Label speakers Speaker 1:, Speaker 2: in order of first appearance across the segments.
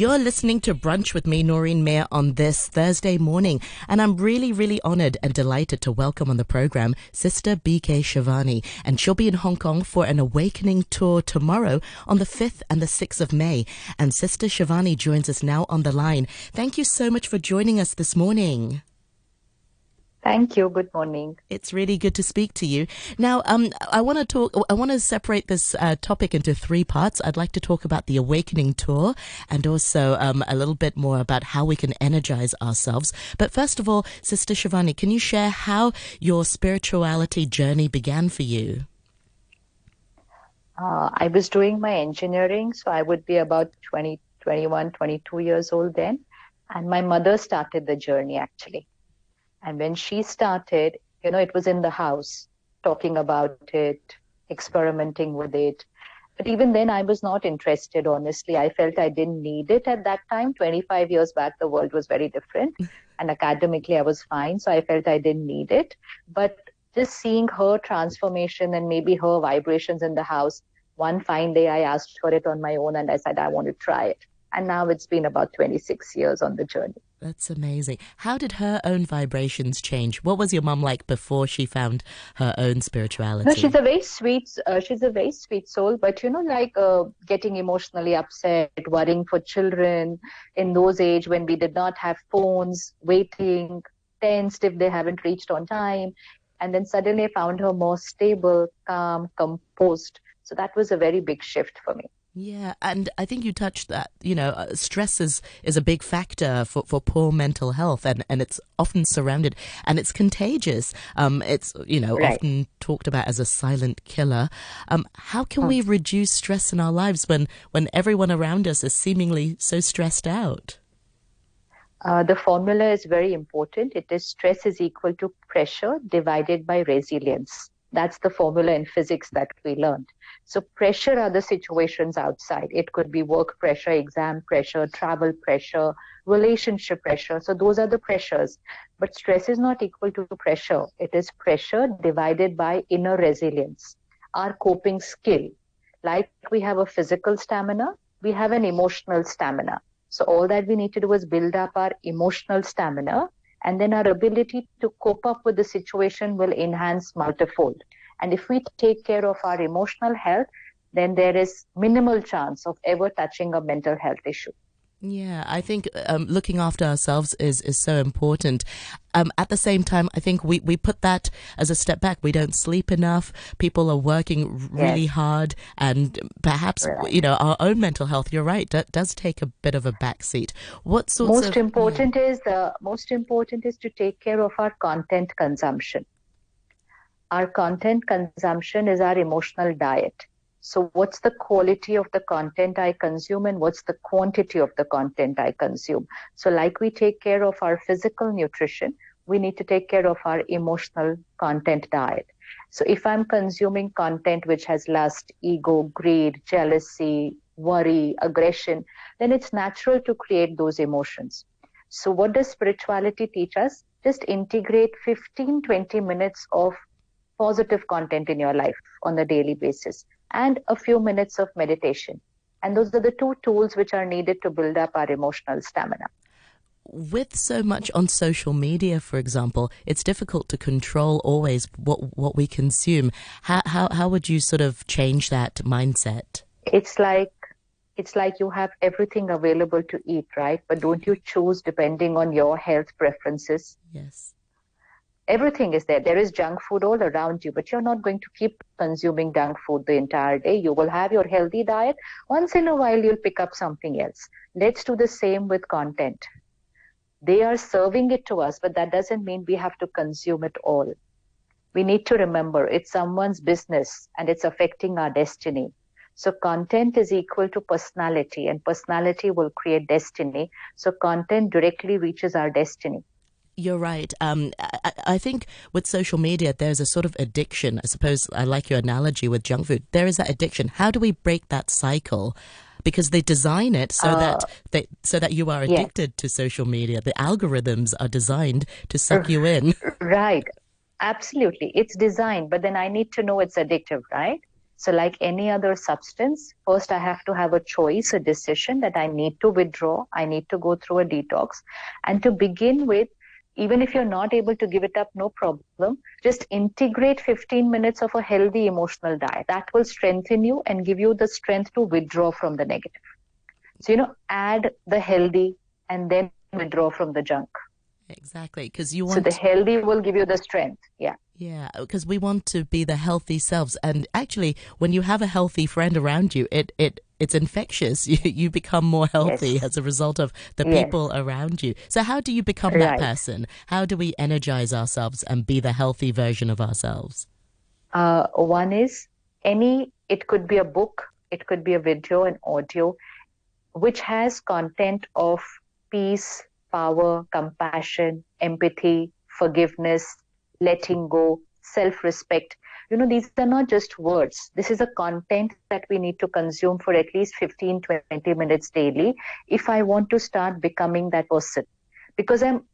Speaker 1: You're listening to Brunch with me, Noreen Mayer, on this Thursday morning. And I'm really, really honored and delighted to welcome on the program Sister BK Shivani. And she'll be in Hong Kong for an awakening tour tomorrow on the 5th and the 6th of May. And Sister Shivani joins us now on the line. Thank you so much for joining us this morning.
Speaker 2: Thank you. Good morning.
Speaker 1: It's really good to speak to you. Now, um, I want to talk. I want to separate this uh, topic into three parts. I'd like to talk about the Awakening Tour and also um, a little bit more about how we can energize ourselves. But first of all, Sister Shivani, can you share how your spirituality journey began for you?
Speaker 2: Uh, I was doing my engineering, so I would be about 20, 21, 22 years old then. And my mother started the journey actually. And when she started, you know, it was in the house, talking about it, experimenting with it. But even then, I was not interested, honestly. I felt I didn't need it at that time. 25 years back, the world was very different. And academically, I was fine. So I felt I didn't need it. But just seeing her transformation and maybe her vibrations in the house, one fine day I asked for it on my own and I said, I want to try it. And now it's been about 26 years on the journey.
Speaker 1: That's amazing. How did her own vibrations change? What was your mom like before she found her own spirituality?
Speaker 2: No, she's a very sweet. Uh, she's a very sweet soul, but you know, like uh, getting emotionally upset, worrying for children in those age when we did not have phones, waiting, tensed if they haven't reached on time, and then suddenly I found her more stable, calm, composed. So that was a very big shift for me.
Speaker 1: Yeah, and I think you touched that. You know, uh, stress is, is a big factor for, for poor mental health, and, and it's often surrounded and it's contagious. Um, it's you know right. often talked about as a silent killer. Um, how can we reduce stress in our lives when when everyone around us is seemingly so stressed out?
Speaker 2: Uh, the formula is very important. It is stress is equal to pressure divided by resilience. That's the formula in physics that we learned. So pressure are the situations outside. It could be work pressure, exam pressure, travel pressure, relationship pressure. So those are the pressures. But stress is not equal to pressure. It is pressure divided by inner resilience, our coping skill. Like we have a physical stamina, we have an emotional stamina. So all that we need to do is build up our emotional stamina and then our ability to cope up with the situation will enhance multifold. And if we take care of our emotional health, then there is minimal chance of ever touching a mental health issue.
Speaker 1: Yeah, I think um, looking after ourselves is, is so important. Um, at the same time, I think we, we put that as a step back. We don't sleep enough. People are working really yes. hard, and perhaps you know our own mental health. You're right, d- does take a bit of a backseat. What sorts
Speaker 2: most
Speaker 1: of,
Speaker 2: important yeah. is the most important is to take care of our content consumption. Our content consumption is our emotional diet so what's the quality of the content I consume and what's the quantity of the content I consume? So like we take care of our physical nutrition, we need to take care of our emotional content diet. So if I'm consuming content which has lust, ego, greed, jealousy, worry, aggression, then it's natural to create those emotions. So what does spirituality teach us? Just integrate 15, 20 minutes of positive content in your life on a daily basis and a few minutes of meditation. And those are the two tools which are needed to build up our emotional stamina.
Speaker 1: With so much on social media, for example, it's difficult to control always what what we consume. How how how would you sort of change that mindset?
Speaker 2: It's like it's like you have everything available to eat, right? But don't you choose depending on your health preferences?
Speaker 1: Yes
Speaker 2: everything is there. There is junk food all around you, but you're not going to keep consuming junk food the entire day. You will have your healthy diet. Once in a while, you'll pick up something else. Let's do the same with content. They are serving it to us, but that doesn't mean we have to consume it all. We need to remember it's someone's business and it's affecting our destiny. So content is equal to personality and personality will create destiny. So content directly reaches our destiny.
Speaker 1: You're right. Um, I, I, think with social media, there's a sort of addiction. I suppose I like your analogy with junk food. There is that addiction. How do we break that cycle? Because they design it so uh, that they, so that you are addicted yeah. to social media. The algorithms are designed to suck you in.
Speaker 2: Right. Absolutely. It's designed, but then I need to know it's addictive, right? So, like any other substance, first I have to have a choice, a decision that I need to withdraw, I need to go through a detox. And to begin with, even if you're not able to give it up, no problem. Just integrate 15 minutes of a healthy emotional diet. That will strengthen you and give you the strength to withdraw from the negative. So, you know, add the healthy and then withdraw from the junk.
Speaker 1: Exactly, because you want.
Speaker 2: So the healthy will give you the strength. Yeah.
Speaker 1: Yeah, because we want to be the healthy selves, and actually, when you have a healthy friend around you, it it it's infectious. You you become more healthy yes. as a result of the yes. people around you. So how do you become right. that person? How do we energize ourselves and be the healthy version of ourselves?
Speaker 2: Uh, one is any. It could be a book. It could be a video and audio, which has content of peace, power, compassion, empathy, forgiveness, letting go, self respect. You know, these are not just words. This is a content that we need to consume for at least 15, 20 minutes daily if I want to start becoming that person. Because I'm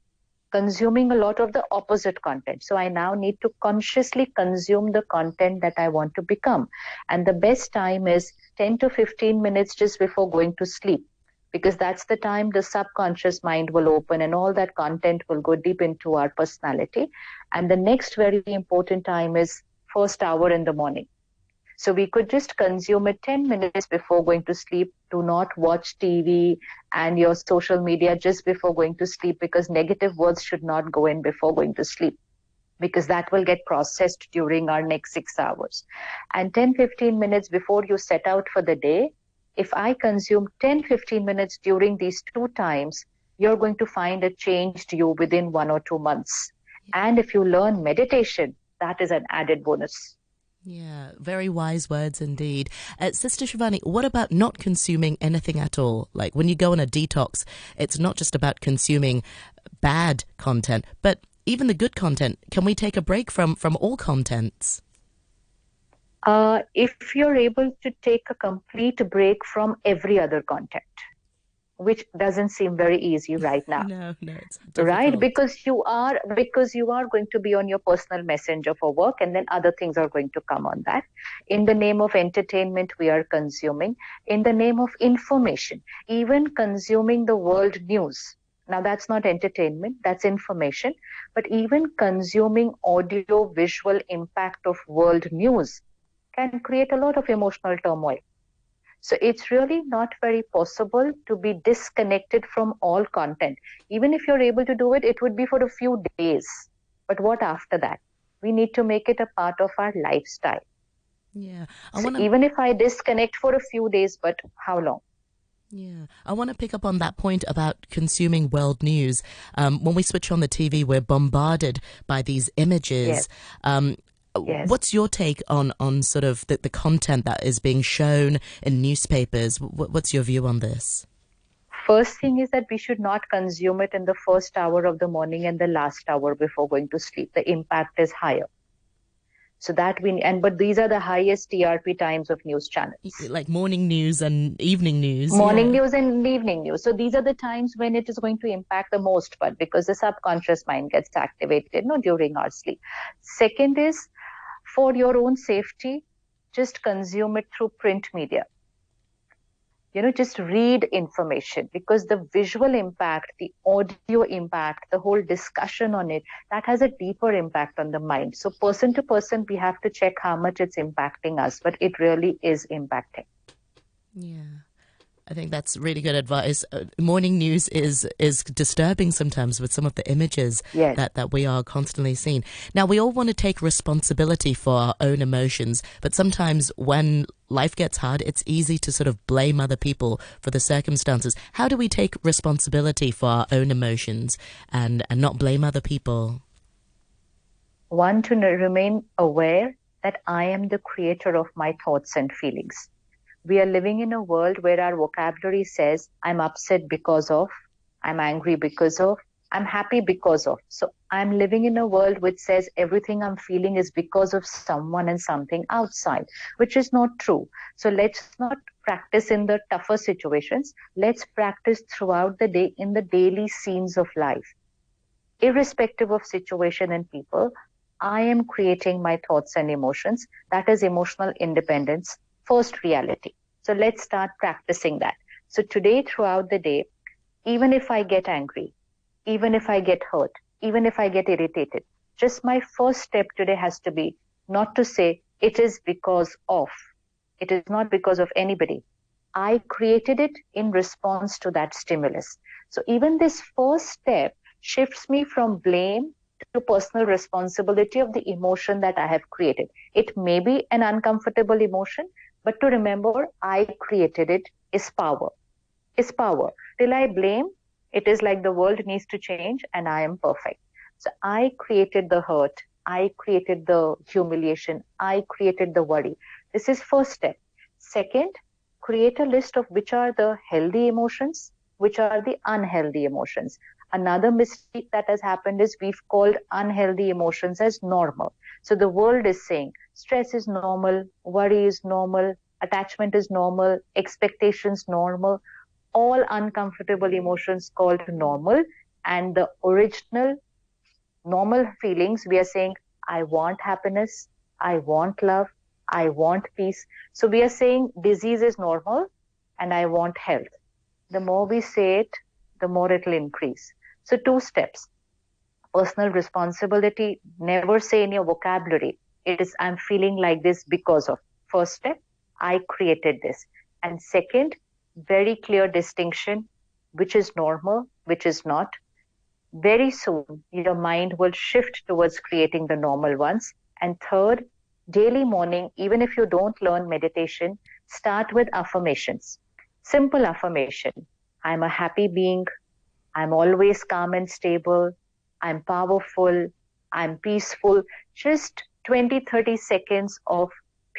Speaker 2: consuming a lot of the opposite content. So I now need to consciously consume the content that I want to become. And the best time is 10 to 15 minutes just before going to sleep because that's the time the subconscious mind will open and all that content will go deep into our personality. And the next very important time is first hour in the morning. So we could just consume it 10 minutes before going to sleep. Do not watch TV and your social media just before going to sleep because negative words should not go in before going to sleep because that will get processed during our next six hours. And 10, 15 minutes before you set out for the day, if I consume 10, 15 minutes during these two times, you're going to find a change to you within one or two months. And if you learn meditation, that is an added bonus.
Speaker 1: Yeah, very wise words indeed. Uh, Sister Shivani, what about not consuming anything at all? Like when you go on a detox, it's not just about consuming bad content, but even the good content. Can we take a break from, from all contents?
Speaker 2: uh, if you're able to take a complete break from every other content which doesn't seem very easy right now.
Speaker 1: No no it's
Speaker 2: right? Because you are because you are going to be on your personal messenger for work and then other things are going to come on that. In the name of entertainment we are consuming. In the name of information even consuming the world news. Now that's not entertainment that's information. But even consuming audio visual impact of world news can create a lot of emotional turmoil. So it's really not very possible to be disconnected from all content. Even if you're able to do it, it would be for a few days. But what after that? We need to make it a part of our lifestyle.
Speaker 1: Yeah.
Speaker 2: I wanna... even if I disconnect for a few days, but how long?
Speaker 1: Yeah, I want to pick up on that point about consuming world news. Um, when we switch on the TV, we're bombarded by these images. Yes. Um, Yes. What's your take on, on sort of the, the content that is being shown in newspapers? What's your view on this?
Speaker 2: First thing is that we should not consume it in the first hour of the morning and the last hour before going to sleep. The impact is higher. So that we and but these are the highest TRP times of news channels.
Speaker 1: Like morning news and evening news.
Speaker 2: Morning yeah. news and evening news. So these are the times when it is going to impact the most, but because the subconscious mind gets activated you know, during our sleep. Second is for your own safety, just consume it through print media. You know, just read information because the visual impact, the audio impact, the whole discussion on it, that has a deeper impact on the mind. So, person to person, we have to check how much it's impacting us, but it really is impacting.
Speaker 1: Yeah. I think that's really good advice. Uh, morning news is is disturbing sometimes with some of the images yes. that, that we are constantly seeing. Now, we all want to take responsibility for our own emotions, but sometimes when life gets hard, it's easy to sort of blame other people for the circumstances. How do we take responsibility for our own emotions and, and not blame other people?
Speaker 2: One, to remain aware that I am the creator of my thoughts and feelings we are living in a world where our vocabulary says, I'm upset because of, I'm angry because of, I'm happy because of. So I'm living in a world which says everything I'm feeling is because of someone and something outside, which is not true. So let's not practice in the tougher situations. Let's practice throughout the day in the daily scenes of life. Irrespective of situation and people, I am creating my thoughts and emotions. That is emotional independence, first reality. So let's start practicing that. So today, throughout the day, even if I get angry, even if I get hurt, even if I get irritated, just my first step today has to be not to say it is because of, it is not because of anybody. I created it in response to that stimulus. So even this first step shifts me from blame to personal responsibility of the emotion that I have created. It may be an uncomfortable emotion, but to remember I created it is power. Is power. Till I blame, it is like the world needs to change and I am perfect. So I created the hurt. I created the humiliation. I created the worry. This is first step. Second, create a list of which are the healthy emotions, which are the unhealthy emotions. Another mistake that has happened is we've called unhealthy emotions as normal. So the world is saying stress is normal, worry is normal, attachment is normal, expectations normal, all uncomfortable emotions called normal. And the original normal feelings, we are saying, I want happiness, I want love, I want peace. So we are saying disease is normal and I want health. The more we say it, the more it will increase. So two steps. Personal responsibility, never say in your vocabulary, it is I'm feeling like this because of. First step, I created this. And second, very clear distinction, which is normal, which is not. Very soon, your mind will shift towards creating the normal ones. And third, daily morning, even if you don't learn meditation, start with affirmations. Simple affirmation. I'm a happy being. I'm always calm and stable. I'm powerful. I'm peaceful. Just 20, 30 seconds of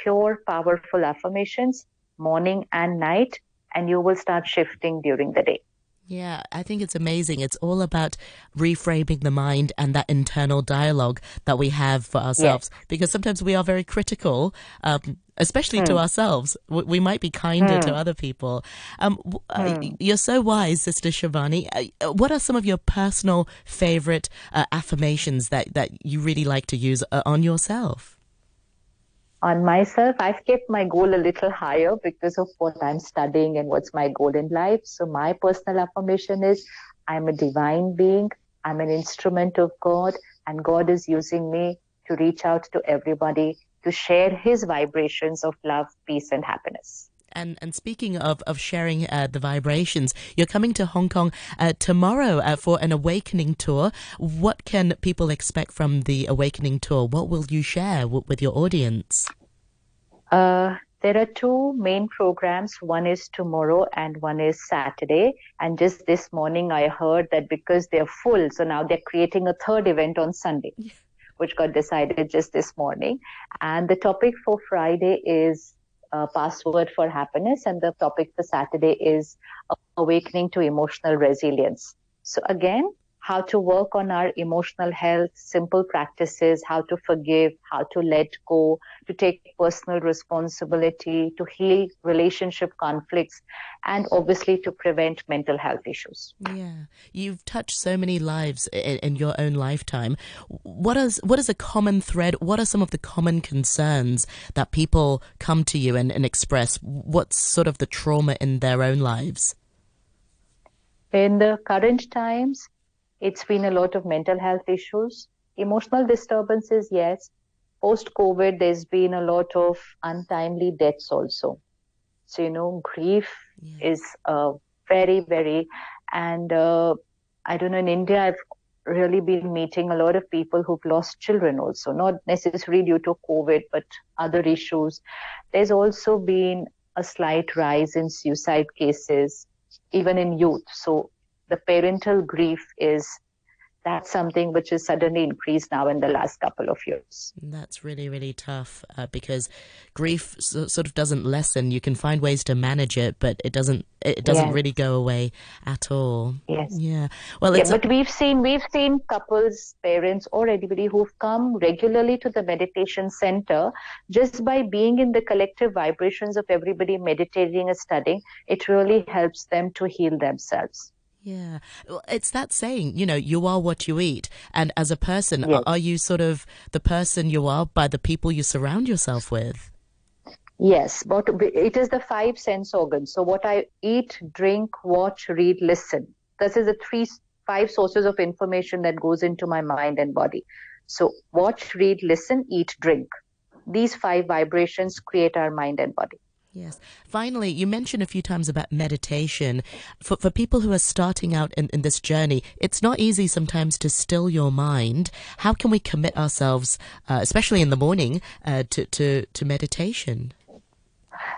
Speaker 2: pure, powerful affirmations, morning and night, and you will start shifting during the day.
Speaker 1: Yeah, I think it's amazing. It's all about reframing the mind and that internal dialogue that we have for ourselves. Yes. Because sometimes we are very critical, um, especially to hmm. ourselves. We, might be kinder to hmm. other people. Um, uh, hmm. you're so wise, Sister Shivani. Uh, what are some of your personal favorite uh, affirmations that, that you really like to use uh, on yourself?
Speaker 2: on myself, I've kept my goal a little higher because of what I'm studying and what's my goal in life. So my personal affirmation is I'm a divine being. I'm an instrument of God and God is using me to reach out to everybody to share his vibrations of love, peace and happiness.
Speaker 1: And, and speaking of, of sharing uh, the vibrations, you're coming to Hong Kong uh, tomorrow uh, for an awakening tour. What can people expect from the awakening tour? What will you share w- with your audience?
Speaker 2: Uh, there are two main programs. One is tomorrow and one is Saturday. And just this morning, I heard that because they're full, so now they're creating a third event on Sunday, which got decided just this morning. And the topic for Friday is uh, password for happiness, and the topic for Saturday is awakening to emotional resilience. So again, how to work on our emotional health, simple practices, how to forgive, how to let go, to take personal responsibility, to heal relationship conflicts, and obviously to prevent mental health issues.
Speaker 1: Yeah, you've touched so many lives in, your own lifetime. What is what is a common thread? What are some of the common concerns that people come to you and, and express? What's sort of the trauma in their own lives?
Speaker 2: In the current times, it's been a lot of mental health issues. Emotional disturbances, yes. Post COVID, there's been a lot of untimely deaths also. So, you know, grief yeah. is uh, very, very, and uh, I don't know, in India, I've really been meeting a lot of people who've lost children also, not necessarily due to COVID, but other issues. There's also been a slight rise in suicide cases, even in youth. So the parental grief is that's something which has suddenly increased now in the last couple of years.
Speaker 1: That's really, really tough uh, because grief so, sort of doesn't lessen. You can find ways to manage it, but it doesn't. It doesn't yes. really go away at all.
Speaker 2: Yes.
Speaker 1: Yeah. Well,
Speaker 2: yeah, but we've seen we've seen couples, parents, or anybody who've come regularly to the meditation center just by being in the collective vibrations of everybody meditating and studying. It really helps them to heal themselves.
Speaker 1: Yeah. Well, It's that saying, you know, you are what you eat. And as a person, are you sort of the person you are by the people you surround yourself with?
Speaker 2: Yes, but it is the five sense organs. So what I eat, drink, watch, read, listen. This is the three, five sources of information that goes into my mind and body. So watch, read, listen, eat, drink. These five vibrations create our mind and body.
Speaker 1: Yes. Finally, you mentioned a few times about meditation. For, for people who are starting out in, in this journey, it's not easy sometimes to still your mind. How can we commit ourselves, uh, especially in the morning, uh, to, to, to meditation?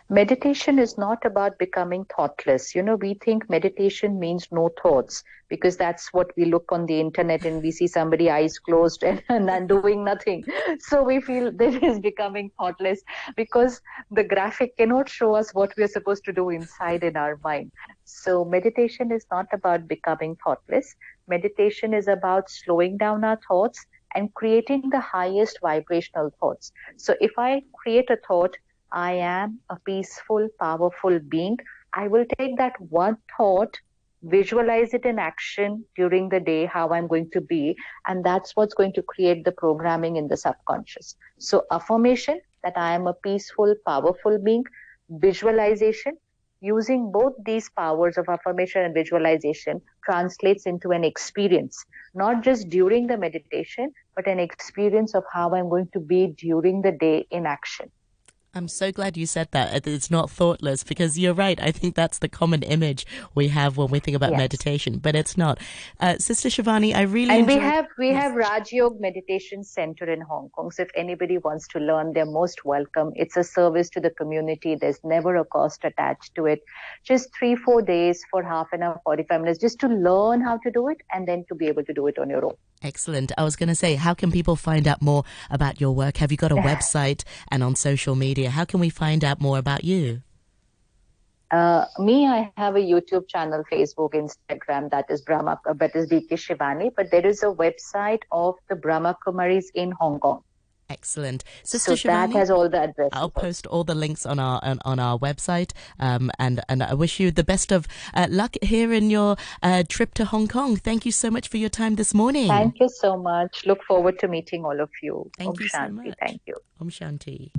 Speaker 2: Meditation is not about becoming thoughtless. You know, we think meditation means no thoughts because that's what we look on the internet and we see somebody eyes closed and, and doing nothing. So we feel that is becoming thoughtless because the graphic cannot show us what we are supposed to do inside in our mind. So meditation is not about becoming thoughtless. Meditation is about slowing down our thoughts and creating the highest vibrational thoughts. So if I create a thought I am a peaceful, powerful being, I will take that one thought, visualize it in action during the day, how I'm going to be, and that's what's going to create the programming in the subconscious. So, affirmation that I am a peaceful, powerful being, visualization, using both these powers of affirmation and visualization translates into an experience, not just during the meditation, but an experience of how I'm going to be during the day in action.
Speaker 1: I'm so glad you said that. It's not thoughtless because you're right. I think that's the common image we have when we think about yes. meditation, but it's not. Uh, Sister Shivani, I really
Speaker 2: and
Speaker 1: enjoyed...
Speaker 2: we have we yes. have Raj Yog Meditation Center in Hong Kong. So if anybody wants to learn, they're most welcome. It's a service to the community. There's never a cost attached to it. Just three four days for half an hour, forty five minutes, just to learn how to do it, and then to be able to do it on your own.
Speaker 1: Excellent. I was going to say, how can people find out more about your work? Have you got a website and on social media? How can we find out more about you?
Speaker 2: Uh, me, I have a YouTube channel, Facebook, Instagram, that is Brahma, that is BK Shivani, but there is a website of the Brahma Kumaris in Hong Kong.
Speaker 1: Excellent,
Speaker 2: Sister so Shivani, that has all the addresses.
Speaker 1: I'll post all the links on our on, on our website, um, and and I wish you the best of uh, luck here in your uh, trip to Hong Kong. Thank you so much for your time this morning.
Speaker 2: Thank you so much. Look forward to meeting all of you.
Speaker 1: Thank
Speaker 2: Om
Speaker 1: you
Speaker 2: Shanti.
Speaker 1: so much.
Speaker 2: Thank you.
Speaker 1: Om Shanti.